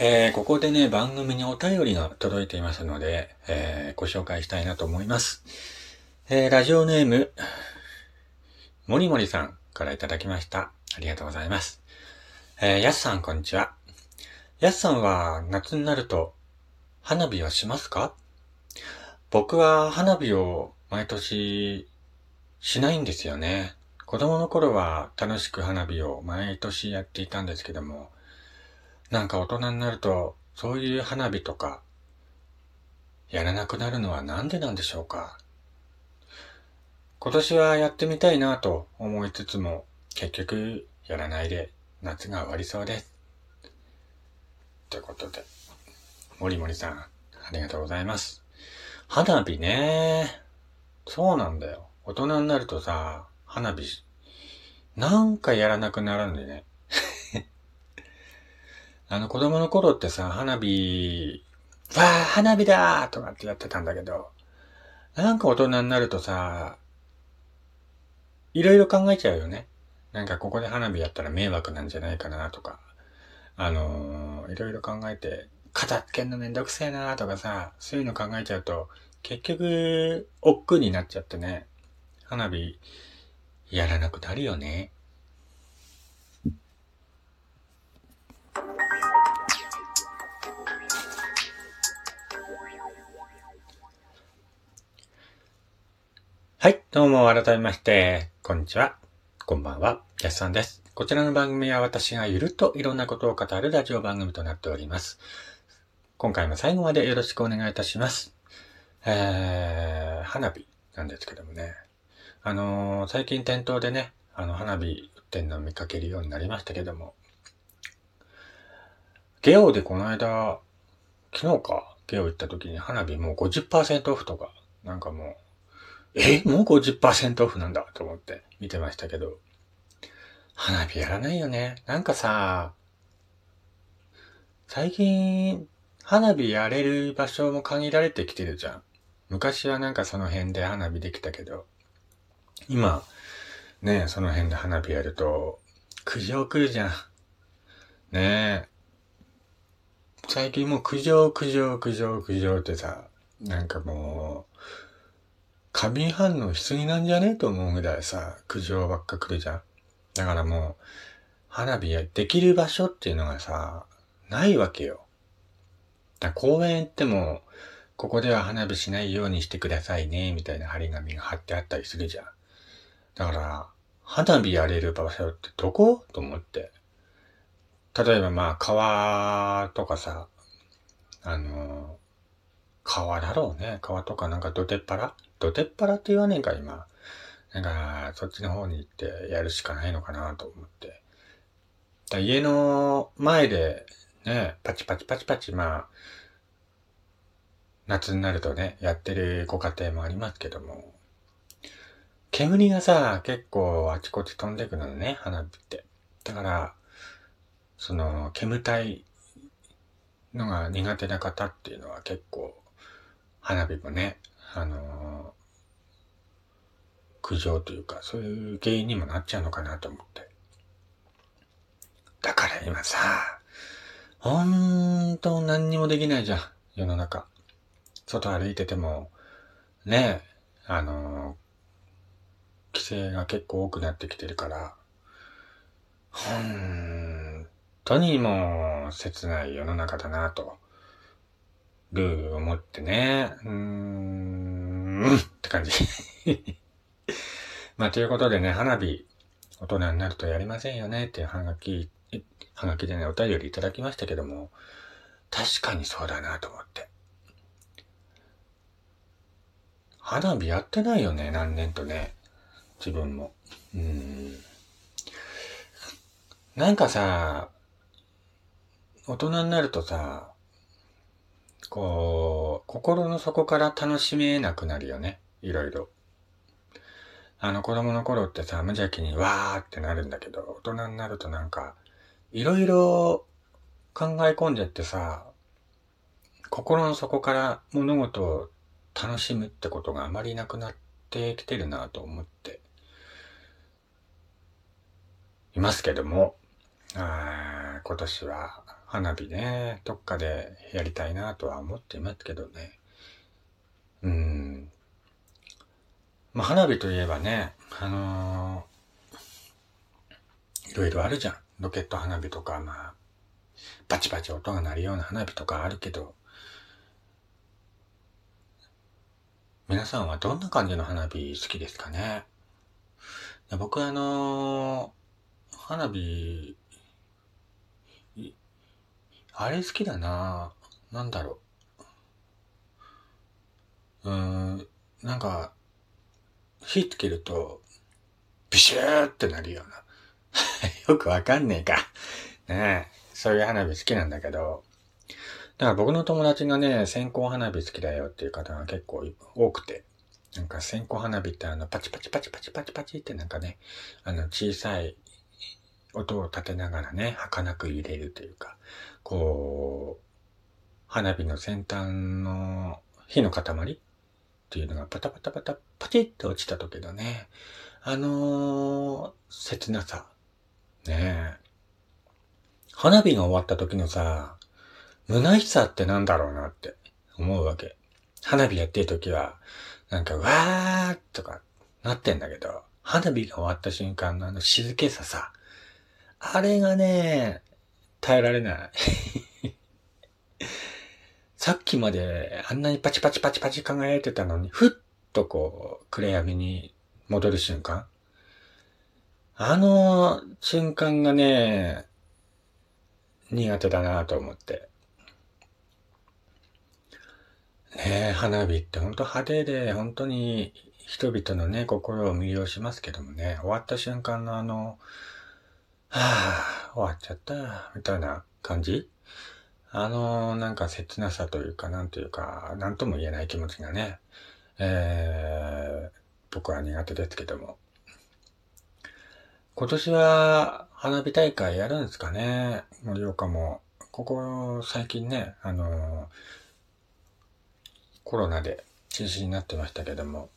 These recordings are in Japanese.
えー、ここでね、番組にお便りが届いていますので、えー、ご紹介したいなと思います。えー、ラジオネーム、もりもりさんからいただきました。ありがとうございます。えー、やすさん、こんにちは。やすさんは夏になると花火はしますか？僕は花火を毎年しないんですよね。子供の頃は楽しく花火を毎年やっていたんですけども、なんか大人になると、そういう花火とか、やらなくなるのはなんでなんでしょうか？今年はやってみたいなと思いつつも、結局やらないで夏が終わりそうです。ということで、もりもりさん、ありがとうございます。花火ね。そうなんだよ。大人になるとさ、花火、なんかやらなくなるんでね。あの子供の頃ってさ、花火、わあ、花火だとかってやってたんだけど、なんか大人になるとさ、いろいろ考えちゃうよね。なんかここで花火やったら迷惑なんじゃないかなとか、あのー、いろいろ考えて、片付けんのめんどくせえなとかさ、そういうの考えちゃうと、結局、億劫になっちゃってね、花火、やらなくなるよね。はい、どうも改めまして、こんにちは。こんばんは、やすさんです。こちらの番組は私がゆるっといろんなことを語るラジオ番組となっております。今回も最後までよろしくお願いいたします。えー、花火なんですけどもね。あのー、最近店頭でね、あの、花火売ってんのを見かけるようになりましたけども。ゲオでこの間、昨日か、ゲオ行った時に花火もう50%オフとか、なんかもう、え、もう50%オフなんだと思って見てましたけど、花火やらないよね。なんかさ、最近、花火やれる場所も限られてきてるじゃん。昔はなんかその辺で花火できたけど、今、ねその辺で花火やると、苦情来るじゃん。ねえ。最近もう苦情苦情苦情苦情ってさ、なんかもう、過敏反応しすぎなんじゃね？えと思うぐらいさ、苦情ばっか来るじゃん。だからもう、花火やできる場所っていうのがさ、ないわけよ。だ公園行っても、ここでは花火しないようにしてくださいね、みたいな張り紙が貼ってあったりするじゃん。だから、花火やれる場所ってどこと思って。例えばまあ、川とかさ、あの、川だろうね。川とかなんか土手っ腹？どてっぱらって言わねえか、今。なんか、そっちの方に行ってやるしかないのかなと思って。だ家の前で、ね、パチパチパチパチ、まあ、夏になるとね、やってるご家庭もありますけども、煙がさ、結構あちこち飛んでくのね、花火って。だから、その、煙たいのが苦手な方っていうのは結構、花火もね、あの苦情というか、そういう原因にもなっちゃうのかなと思って。だから今さ、ほんと何にもできないじゃん、世の中。外歩いてても、ね、あの規制が結構多くなってきてるから、ほんとにもう切ない世の中だなと。ルーを持ってね、うーん、って感じ。まあ、ということでね、花火、大人になるとやりませんよねっていうはがき、はがきでね、お便りいただきましたけども、確かにそうだなと思って。花火やってないよね、何年とね。自分も。うん。なんかさ、大人になるとさ、こう、心の底から楽しめなくなるよね。いろいろ。あの子供の頃ってさ、無邪気にわーってなるんだけど、大人になるとなんか、いろいろ考え込んじゃってさ、心の底から物事を楽しむってことがあまりなくなってきてるなと思っていますけども、あ今年は花火ね、どっかでやりたいなとは思っていますけどね。うん。まあ、花火といえばね、あのー、いろいろあるじゃん。ロケット花火とか、まあ、バチバチ音が鳴るような花火とかあるけど、皆さんはどんな感じの花火好きですかね？僕あのー、花火、あれ好きだななんだろう。うーん、なんか、火つけると、ビシューってなるような。よくわかんねえか。ねえ、そういう花火好きなんだけど、だから僕の友達がね、線香花火好きだよっていう方が結構多くて、なんか線香花火ってあのパチパチパチパチパチパチってなんかね、あの小さい音を立てながらね、儚く入れるというか、こう、花火の先端の火の塊っていうのがパタパタパタパチって落ちた時のね、あのー、切なさ。ねえ。花火が終わった時のさ、虚しさってなんだろうなって思うわけ。花火やってる時は、なんか、わーとかなってんだけど、花火が終わった瞬間のあの静けささ、あれがね、耐えられない。さっきまであんなにパチパチパチパチ輝いてたのに、ふっとこう、暗闇に戻る瞬間。あの瞬間がね、苦手だなと思って。ねえ、花火ってほんと派手で、本当に人々のね、心を魅了しますけどもね、終わった瞬間のあの、はぁ、終わっちゃった、みたいな感じ？あの、なんか切なさというか、なんというか、なんとも言えない気持ちがね、えー、僕は苦手ですけども。今年は花火大会やるんですかね？盛岡も。ここ最近ね、あのコロナで中止になってましたけども、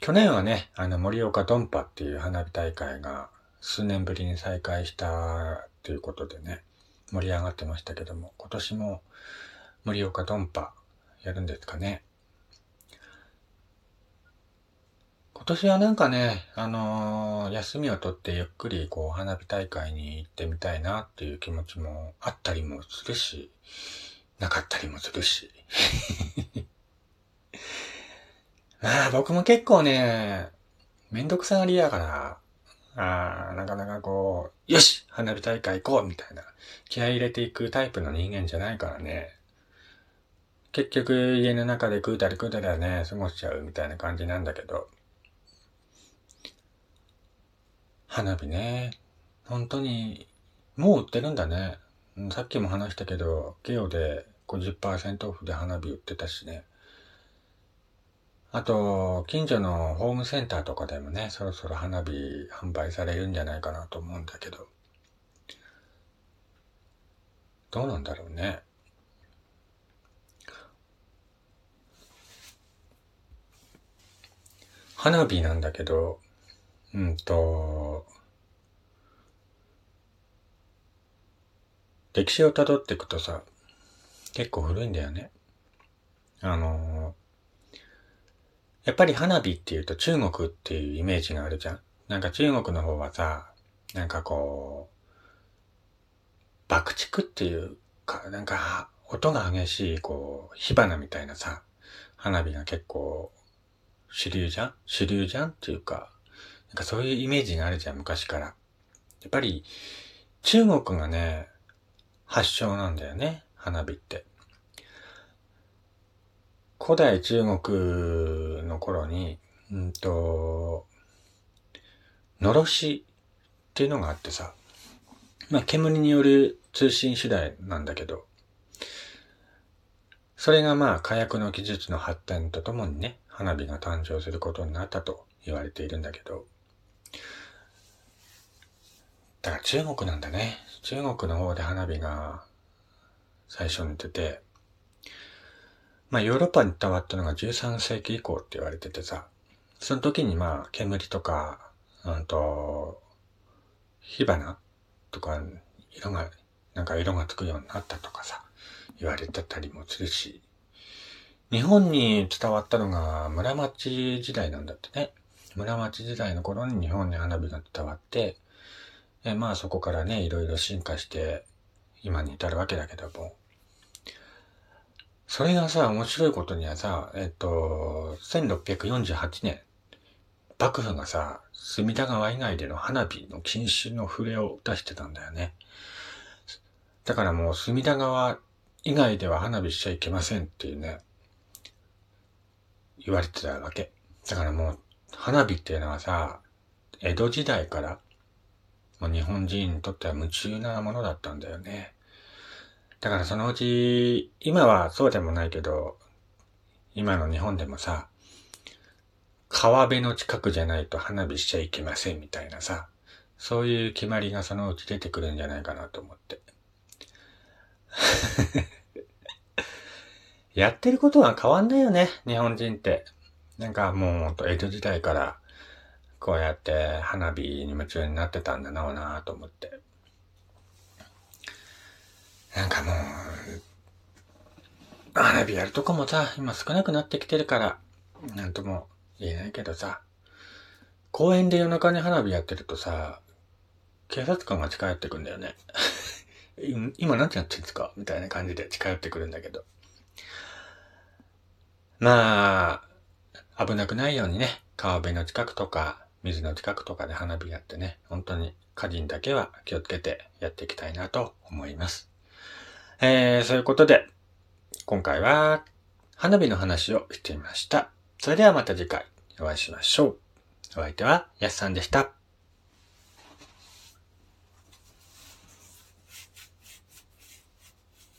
去年はね、あの、盛岡ドンパっていう花火大会が数年ぶりに再開したということでね、盛り上がってましたけども、今年も盛岡ドンパやるんですかね。今年はなんかね、あのー、休みを取ってゆっくりこう花火大会に行ってみたいなっていう気持ちもあったりもするし、なかったりもするし。まあ僕も結構ね、めんどくさがりやから、あなかなかこう、よし花火大会行こうみたいな気合入れていくタイプの人間じゃないからね。結局家の中で食うたり食うたりはね、過ごしちゃうみたいな感じなんだけど。花火ね。本当に、もう売ってるんだね。さっきも話したけど、ゲオで50%オフで花火売ってたしね。あと、近所のホームセンターとかでもね、そろそろ花火販売されるんじゃないかなと思うんだけど。どうなんだろうね。花火なんだけど、うんと、歴史をたどっていくとさ、結構古いんだよね。あのやっぱり花火っていうと中国っていうイメージがあるじゃん。なんか中国の方はさ、なんかこう、爆竹っていうか、なんか音が激しい、こう、火花みたいなさ、花火が結構主流じゃん？主流じゃんっていうか、なんかそういうイメージがあるじゃん、昔から。やっぱり、中国がね、発祥なんだよね、花火って。古代中国の頃に、うんと、のろしっていうのがあってさ、まあ煙による通信手段なんだけど、それがまあ火薬の技術の発展とともにね、花火が誕生することになったと言われているんだけど、だから中国なんだね。中国の方で花火が最初に出て、まあヨーロッパに伝わったのが13世紀以降って言われててさ、その時にまあ煙とか、うんと、火花とか、色がなんか色がつくようになったとかさ、言われてたりもするし、日本に伝わったのが村町時代なんだってね。村町時代の頃に日本に花火が伝わって、えまあそこからね、いろいろ進化して今に至るわけだけども、それがさ、面白いことにはさ、えっと、1648年、幕府がさ、隅田川以外での花火の禁止の触れを出してたんだよね。だからもう隅田川以外では花火しちゃいけませんっていうね、言われてたわけ。だからもう、花火っていうのはさ、江戸時代から、もう日本人にとっては夢中なものだったんだよね。だからそのうち、今はそうでもないけど、今の日本でもさ、川辺の近くじゃないと花火しちゃいけませんみたいなさ、そういう決まりがそのうち出てくるんじゃないかなと思って。やってることは変わんないよね、日本人って。なんかもう、江戸時代から、こうやって花火に夢中になってたんだろうなと思って。なんかもう、花火やるとこもさ、今少なくなってきてるから、なんとも言えないけどさ、公園で夜中に花火やってるとさ、警察官が近寄ってくんだよね。今何てやってんですか？みたいな感じで近寄ってくるんだけど。まあ、危なくないようにね、川辺の近くとか、水の近くとかで花火やってね、本当に火事にだけは気をつけてやっていきたいなと思います。えー、そういうことで、今回は花火の話をしてみました。それではまた次回お会いしましょう。お相手はやすさんでした。